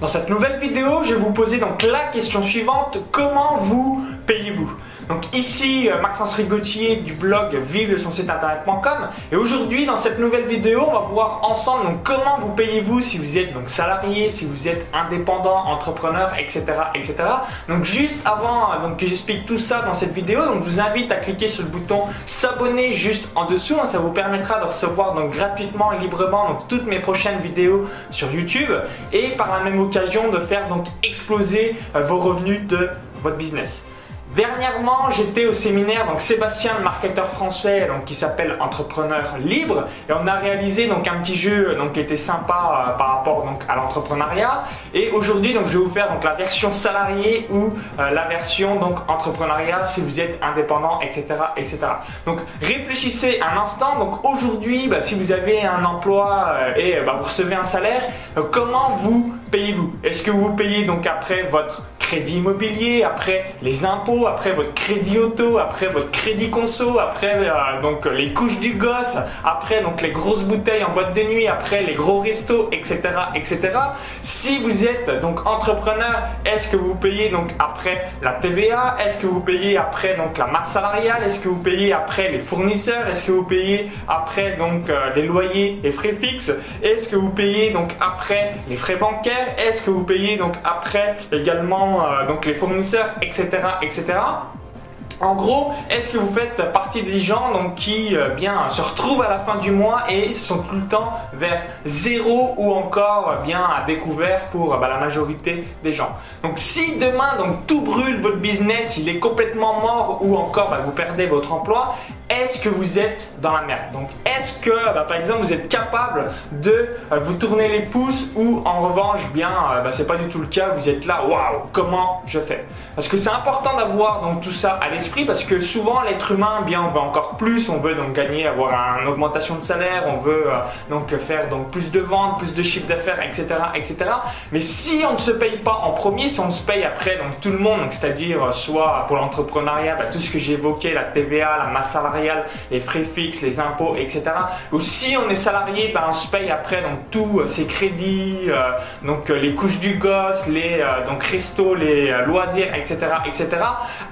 Dans cette nouvelle vidéo, je vais vous poser donc la question suivante, comment vous payez-vous? Donc ici euh, Maxence Rigotier du blog vive son site internet.com et aujourd'hui dans cette nouvelle vidéo on va voir ensemble donc comment vous payez-vous si vous êtes donc salarié, si vous êtes indépendant, entrepreneur, etc. etc. Donc juste avant euh, donc, que j'explique tout ça dans cette vidéo, donc je vous invite à cliquer sur le bouton s'abonner juste en dessous, hein. ça vous permettra de recevoir donc gratuitement et librement donc toutes mes prochaines vidéos sur YouTube et par la même occasion de faire donc exploser euh, vos revenus de votre business. Dernièrement, j'étais au séminaire donc Sébastien, le marketeur français, qui s'appelle Entrepreneur Libre, et on a réalisé donc un petit jeu donc qui était sympa euh, par rapport à l'entrepreneuriat. Et aujourd'hui, donc je vais vous faire la version salarié ou euh, la version donc entrepreneuriat si vous êtes indépendant, etc., etc. Donc réfléchissez un instant. Donc aujourd'hui, bah, si vous avez un emploi euh, et bah, vous recevez un salaire, comment vous payez-vous? Est-ce que vous payez donc après votre crédit immobilier, après les impôts, après votre crédit auto, après votre crédit conso, après euh, donc les couches du gosse, après donc les grosses bouteilles en boîte de nuit, après les gros restos, etc., etc. Si vous êtes donc entrepreneur, est-ce que vous payez donc après la TVA Est-ce que vous payez après donc la masse salariale? Est-ce que vous payez après les fournisseurs? Est-ce que vous payez après donc euh, les loyers et frais fixes? Est-ce que vous payez donc après les frais bancaires? Est-ce que vous payez donc après également euh, donc les fournisseurs, etc., etc. En gros, est-ce que vous faites partie des gens qui euh, bien se retrouvent à la fin du mois et sont tout le temps vers zéro ou encore euh, bien à découvert pour bah, la majorité des gens? Donc si demain donc tout brûle votre business, il est complètement mort ou encore bah, vous perdez votre emploi, est-ce que vous êtes dans la merde? Donc est-ce que bah, par exemple vous êtes capable de euh, vous tourner les pouces ou en revanche bien euh, bah, c'est pas du tout le cas, vous êtes là waouh comment je fais? Parce que c'est important d'avoir donc tout ça à l'esprit parce que souvent l'être humain bien on veut encore plus, on veut donc gagner, avoir une augmentation de salaire, on veut euh, donc faire donc plus de ventes, plus de chiffre d'affaires, etc., etc. Mais si on ne se paye pas en premier, si on se paye après donc tout le monde, c'est-à-dire soit pour l'entrepreneuriat, bah, tout ce que j'ai évoqué, la TVA, la masse salariale les frais fixes, les impôts, etc. Ou si on est salarié, ben, on se paye après donc tous ces crédits, euh, donc euh, les couches du gosse, les euh, donc resto, les loisirs, etc., etc.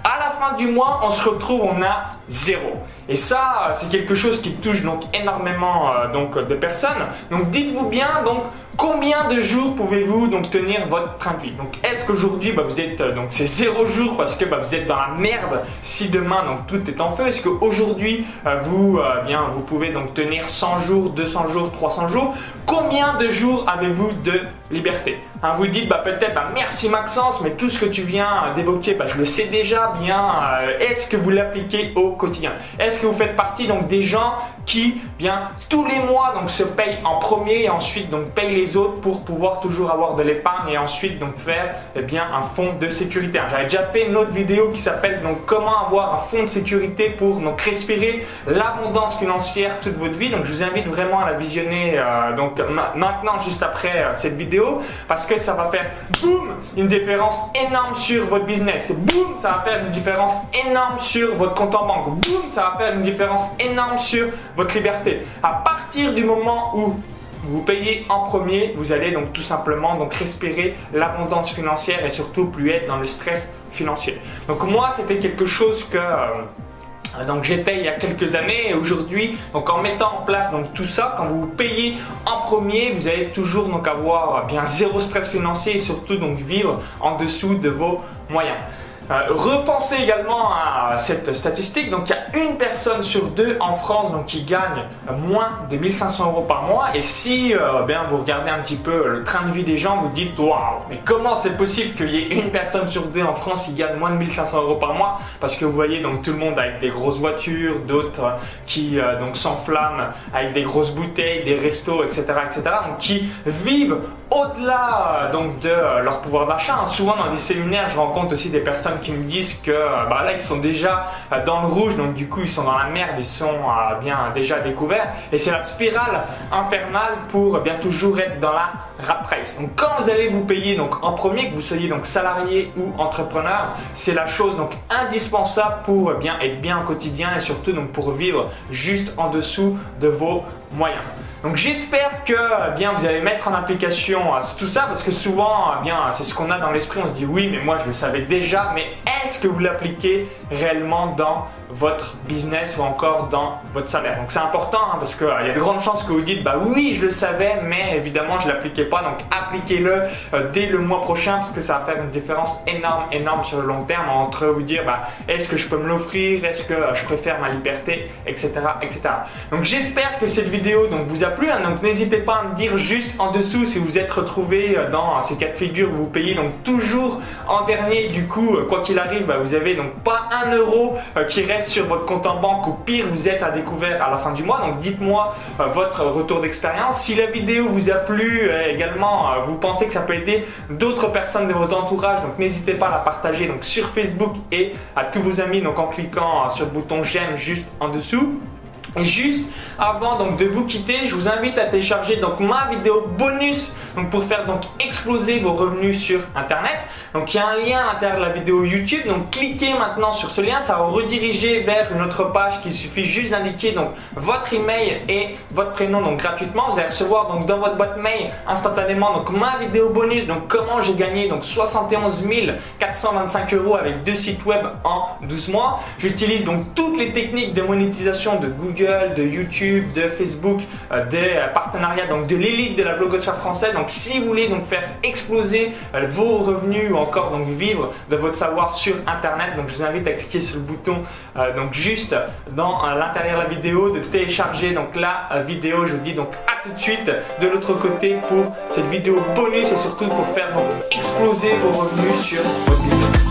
À la fin du mois, on se retrouve, on a zéro. Et ça, c'est quelque chose qui touche donc énormément donc de personnes. Donc dites-vous bien donc Combien de jours pouvez-vous donc tenir votre train de vie? Donc est-ce qu'aujourd'hui bah, vous êtes donc c'est zéro jour parce que bah, vous êtes dans la merde si demain donc tout est en feu? Est-ce qu'aujourd'hui euh, vous euh, bien vous pouvez donc tenir 100 jours, 200 jours, 300 jours? Combien de jours avez-vous de liberté? Hein, Vous dites bah, peut-être bah, merci Maxence mais tout ce que tu viens d'évoquer bah, je le sais déjà bien. Euh, est-ce que vous l'appliquez au quotidien Est-ce que vous faites partie donc des gens qui bien tous les mois donc se payent en premier et ensuite donc payent les autres pour pouvoir toujours avoir de l'épargne et ensuite donc faire eh bien un fonds de sécurité? J'avais déjà fait une autre vidéo qui s'appelle donc comment avoir un fonds de sécurité pour donc respirer l'abondance financière toute votre vie. Donc je vous invite vraiment à la visionner euh, donc maintenant juste après euh, cette vidéo parce que ça va faire boum une différence énorme sur votre business. Boum ça va faire une différence énorme sur votre compte en banque. Boum ça va faire une différence énorme sur votre liberté. À partir du moment où vous payez en premier, vous allez donc tout simplement donc respirer l'abondance financière et surtout plus être dans le stress financier. Donc moi, c'était quelque chose que euh, donc fait il y a quelques années et aujourd'hui, donc en mettant en place donc tout ça, quand vous payez en premier, vous allez toujours donc avoir bien zéro stress financier et surtout donc vivre en dessous de vos moyens. Euh, repensez également à cette statistique. Donc il y a une personne sur deux en France qui gagne moins de 1500 euros par mois. Et si euh, bien, vous regardez un petit peu le train de vie des gens, vous dites waouh, mais comment c'est possible qu'il y ait une personne sur deux en France qui gagne moins de 1500 euros par mois? Parce que vous voyez donc tout le monde avec des grosses voitures, d'autres qui euh, donc s'enflamment avec des grosses bouteilles, des restos, etc., etc. Donc qui vivent au-delà donc de leur pouvoir d'achat. Souvent dans des séminaires, je rencontre aussi des personnes qui me disent que bah là ils sont déjà euh, dans le rouge, donc du coup ils sont dans la merde, ils sont euh, bien déjà découverts. Et c'est la spirale infernale pour bien toujours être dans la rat. Donc quand vous allez vous payer donc en premier, que vous soyez donc salarié ou entrepreneur, c'est la chose donc indispensable pour bien être bien au quotidien et surtout pour vivre juste en dessous de vos moyens. Donc j'espère que eh bien vous allez mettre en application euh, tout ça parce que souvent eh c'est ce qu'on a dans l'esprit, on se dit oui mais moi je le savais déjà mais est-ce que vous l'appliquez réellement dans votre business ou encore dans votre salaire Donc c'est important hein, parce qu'il y a de grandes chances que vous dites bah oui je le savais mais évidemment je l'appliquais pas donc appliquez-le euh, dès le mois prochain parce que ça va faire une différence énorme énorme sur le long terme entre vous dire bah est-ce que je peux me l'offrir, est-ce que euh, je préfère ma liberté, etc. etc. Donc j'espère que cette vidéo donc, vous a plu. Hein. donc n'hésitez pas à me dire juste en dessous si vous êtes retrouvé euh, dans ces cas de figure où vous payez donc toujours en dernier. Du coup, euh, quoi qu'il arrive, bah, vous avez donc pas un euro euh, qui reste sur votre compte en banque. Ou pire, vous êtes à découvert à la fin du mois. Donc dites-moi votre retour d'expérience. Si la vidéo vous a plu également, vous pensez que ça peut aider d'autres personnes de vos entourages, donc n'hésitez pas à la partager donc sur Facebook et à tous vos amis donc en cliquant sur le bouton j'aime juste en dessous. Et juste avant donc de vous quitter, je vous invite à télécharger donc ma vidéo bonus donc pour faire donc exploser vos revenus sur internet. Donc il y a un lien à l'intérieur de la vidéo YouTube. Donc cliquez maintenant sur ce lien, ça va vous rediriger vers une autre page qu'il suffit juste d'indiquer donc votre email et votre prénom donc gratuitement. Vous allez recevoir donc dans votre boîte mail instantanément donc ma vidéo bonus donc comment j'ai gagné donc 71 425 euros avec deux sites web en 12 mois. J'utilise donc toutes les techniques de monétisation de Google de YouTube, de Facebook, euh, des partenariats donc de l'élite de la blogosphère française. Donc si vous voulez donc faire exploser euh, vos revenus ou encore donc vivre de votre savoir sur internet, donc je vous invite à cliquer sur le bouton euh, donc juste dans l'intérieur de la vidéo de télécharger donc la vidéo. Je vous dis donc à tout de suite de l'autre côté pour cette vidéo bonus et surtout pour faire donc exploser vos revenus sur votre business.